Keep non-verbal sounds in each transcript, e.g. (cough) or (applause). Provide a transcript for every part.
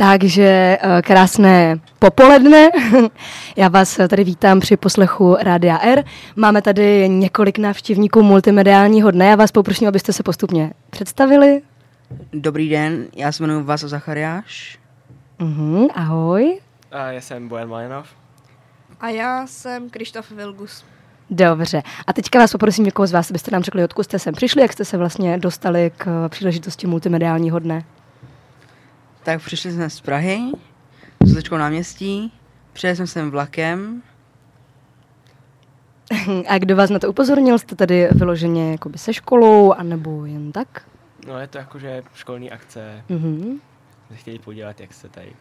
Takže eh, krásné popoledne. Já vás tady vítám při poslechu Rádia R. Máme tady několik návštěvníků multimediálního dne. Já vás poprosím, abyste se postupně představili. Dobrý den, já se jmenuji Vaso Zachariáš. Uhum, ahoj. A já jsem Bojan Malinov. A já jsem Krištof Vilgus. Dobře. A teďka vás poprosím někoho z vás, abyste nám řekli, odkud jste sem přišli, jak jste se vlastně dostali k příležitosti multimediálního dne. Tak přišli jsme z Prahy, z Ličkou náměstí, přijeli jsme sem vlakem. A kdo vás na to upozornil? Jste tady vyloženě jakoby se školou, anebo jen tak? No je to jakože školní akce, Mhm. jsme chtěli podívat, jak se tady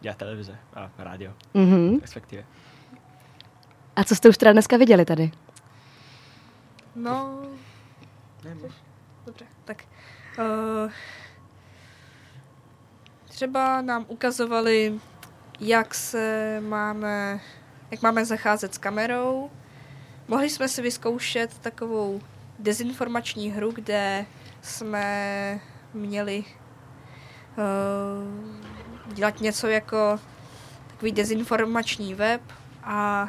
dělá televize a rádio, Mhm. respektive. A co jste už teda dneska viděli tady? No, Nebo? dobře, tak. Uh, třeba nám ukazovali, jak se máme, jak máme zacházet s kamerou. Mohli jsme si vyzkoušet takovou dezinformační hru, kde jsme měli uh, dělat něco jako takový dezinformační web a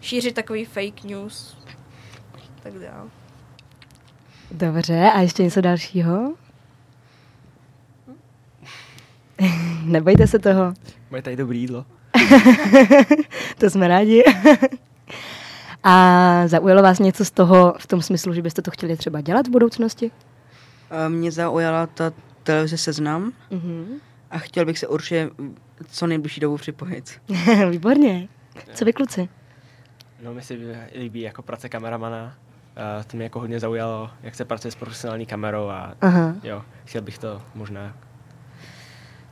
šířit takový fake news. Tak dál. Dobře, a ještě něco dalšího? (laughs) Nebojte se toho. Mají tady dobrý jídlo. (laughs) to jsme rádi. (laughs) a zaujalo vás něco z toho v tom smyslu, že byste to chtěli třeba dělat v budoucnosti? A Mě zaujala ta televize Seznam Mhm. a chtěl bych se určitě co nejbližší dobu připojit. Výborně. Co vy kluci? No mi se líbí jako práce kameramana. A to mě jako hodně zaujalo, jak se pracuje s profesionální kamerou a Aha. jo, chtěl bych to možná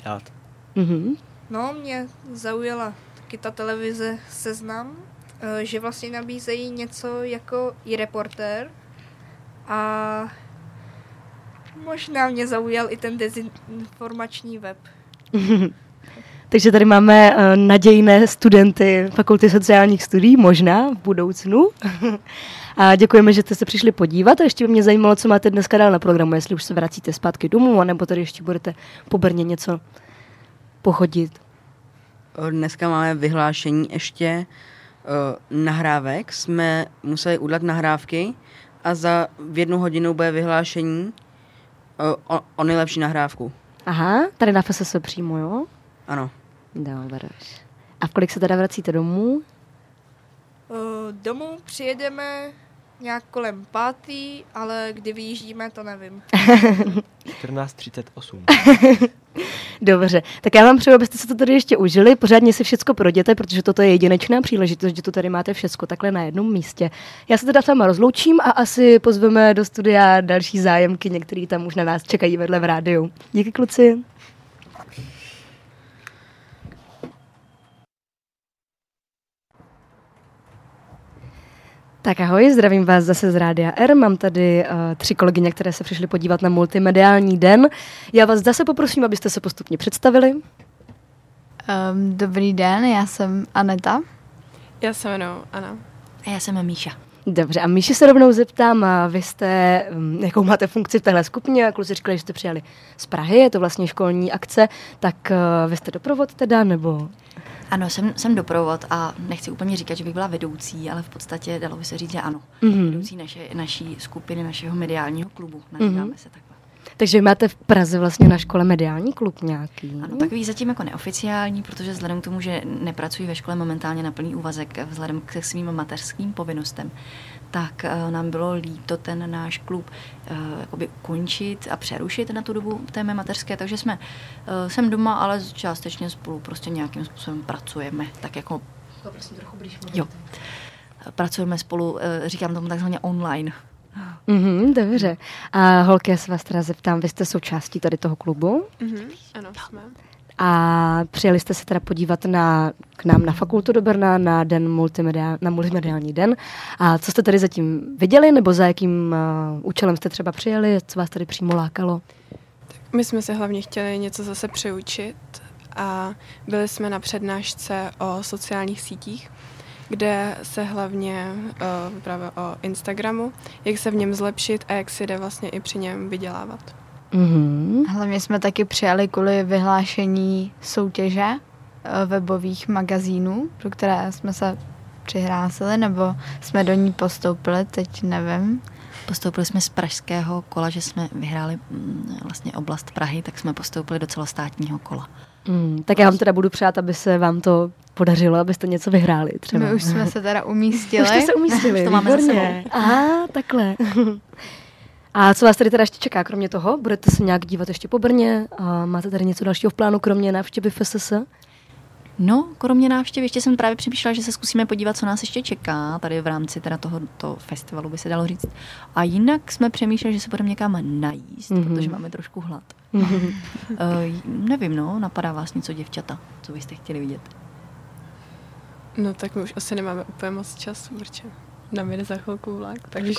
dělat. Mhm. No, mě zaujala taky ta televize Seznam, eh, že vlastně nabízejí něco jako i reportér a možná mě zaujal i ten dezinformační web. (laughs) Takže tady máme uh, nadějné studenty Fakulty sociálních studií, možná v budoucnu. (laughs) a děkujeme, že jste se přišli podívat. A ještě by mě zajímalo, co máte dneska dál na programu, jestli už se vracíte zpátky domů, anebo tady ještě budete po Brně něco pochodit. O, Dneska máme vyhlášení ještě o, nahrávek. Jsme museli udělat nahrávky a za v jednu hodinu bude vyhlášení o, o, o nejlepší nahrávku. Aha, tady na FSS přímo, jo? Ano. Dobře. A v kolik se teda vracíte domů? Eh, Domů přijedeme nějak kolem pátý, ale kdy vyjíždíme, to nevím. (laughs) 14.38. (laughs) Dobře, tak já vám přeju, abyste se to tady ještě užili, pořádně si všecko projděte, protože toto je jedinečná příležitost, že tu tady máte všecko takhle na jednom místě. Já se teda sama rozloučím a asi pozveme do studia další zájemky, některý tam už na nás čekají vedle v rádiu. Díky kluci. Tak ahoj, zdravím vás zase z Rádia R. Mám tady uh, tři kolegyně, které se přišly podívat na multimediální den. Já vás zase poprosím, abyste se postupně představili. Um, dobrý den, já jsem Aneta. Já se jmenuji Anna. A já jsem Míša. Dobře, a Míši se rovnou zeptám, a vy jste, um, jakou máte funkci v téhle skupině, kluci říkali, že jste přijali z Prahy, je to vlastně školní akce, tak uh, vy jste doprovod teda, nebo? Ano, jsem, jsem doprovod a nechci úplně říkat, že bych byla vedoucí, ale v podstatě dalo by se říct, že ano. Mhm. Vedoucí naše, naší skupiny, našeho mediálního klubu, nazýváme Mhm. se takhle. Takže vy máte v Praze vlastně na škole mediální klub nějaký. Ano, takový zatím jako neoficiální, protože vzhledem k tomu, že nepracuji ve škole momentálně na plný úvazek, vzhledem k svým mateřským povinnostem, tak uh, nám bylo líto ten náš klub uh, jakoby ukončit a přerušit na tu dobu té mé mateřské, takže jsme uh, jsem doma, ale částečně spolu prostě nějakým způsobem pracujeme, tak jako Jo. Pracujeme spolu, eh, říkám tomu takzvaně online. Mhm, dobře. A holky, já se vás teda zeptám, vy jste součástí tady toho klubu Mhm. Ano, jsme. a přijeli jste se teda podívat na, k nám na fakultu do Brna na den multimedia, na multimediální den. A co jste tady zatím viděli, nebo za jakým uh, účelem jste třeba přijeli, co vás tady přímo lákalo? My jsme se hlavně chtěli něco zase přiučit a byli jsme na přednášce o sociálních sítích, kde se hlavně uh, vyprávělo o Instagramu, jak se v něm zlepšit a jak si jde vlastně i při něm vydělávat. Mhm. Hlavně jsme taky přijali kvůli vyhlášení soutěže eh, webových magazínů, pro které jsme se přihlásili, nebo jsme do ní postoupili, teď nevím. Postoupili jsme z pražského kola, že jsme vyhráli mm, vlastně oblast Prahy, tak jsme postoupili do celostátního kola. Mm, tak já vám teda budu přát, aby se vám to podařilo, abyste něco vyhráli třeba. My už jsme se teda umístili. (laughs) Už jste se umístili, Už to máme za výborně. Aha, takhle. (laughs) A co vás tady teda ještě čeká, kromě toho? Budete se nějak dívat ještě po Brně? A máte tady něco dalšího v plánu, kromě návštěvy FSS? No, kromě návštěvy, ještě jsem právě přemýšlela, že se zkusíme podívat, co nás ještě čeká tady v rámci teda tohoto festivalu, by se dalo říct. A jinak jsme přemýšleli, že se budeme někam najíst, Mhm. mm-hmm. protože máme trošku hlad. Mhm. Uh, nevím, no, napadá vás něco, děvčata, co byste chtěli vidět? No tak my už asi nemáme úplně moc času, protože nám jede za chvilku vlak, takže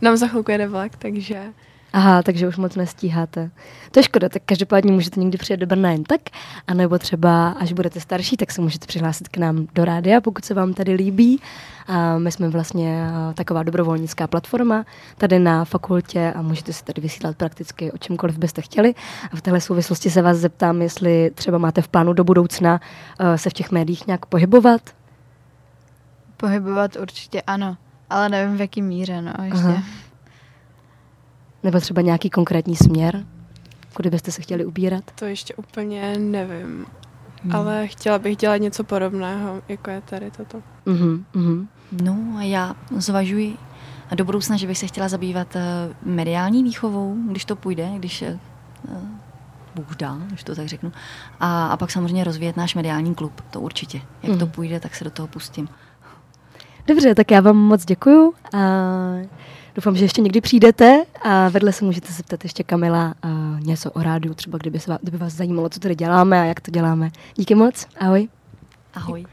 nám za chvilku jede vlak, takže Aha, takže už moc nestíháte. To je škoda, tak každopádně můžete někdy přijet do Brna jen tak, anebo třeba, až budete starší, tak se můžete přihlásit k nám do rádia, pokud se vám tady líbí. A my jsme vlastně a, taková dobrovolnická platforma tady na fakultě a můžete si tady vysílat prakticky o čemkoliv byste chtěli. A v téhle souvislosti se vás zeptám, jestli třeba máte v plánu do budoucna a, se v těch médiích nějak pohybovat. Pohybovat určitě ano, ale nevím v jaký míře, no, ještě. Aha. Nebo třeba nějaký konkrétní směr, kudy byste se chtěli ubírat? to ještě úplně nevím. Hmm. Ale chtěla bych dělat něco podobného, jako je tady toto. Mhm, mhm. No a já zvažuji do budoucna, že bych se chtěla zabývat uh, mediální výchovou, když to půjde, když uh, Bůh dá, když to tak řeknu. A, a pak samozřejmě rozvíjet náš mediální klub, to určitě. Jak Mhm. to půjde, tak se do toho pustím. Dobře, tak já vám moc děkuju a doufám, že ještě někdy přijdete a vedle se můžete zeptat ještě Kamila a něco o rádiu, třeba kdyby, se vás, kdyby vás zajímalo, co tady děláme a jak to děláme. Díky moc, ahoj. Ahoj.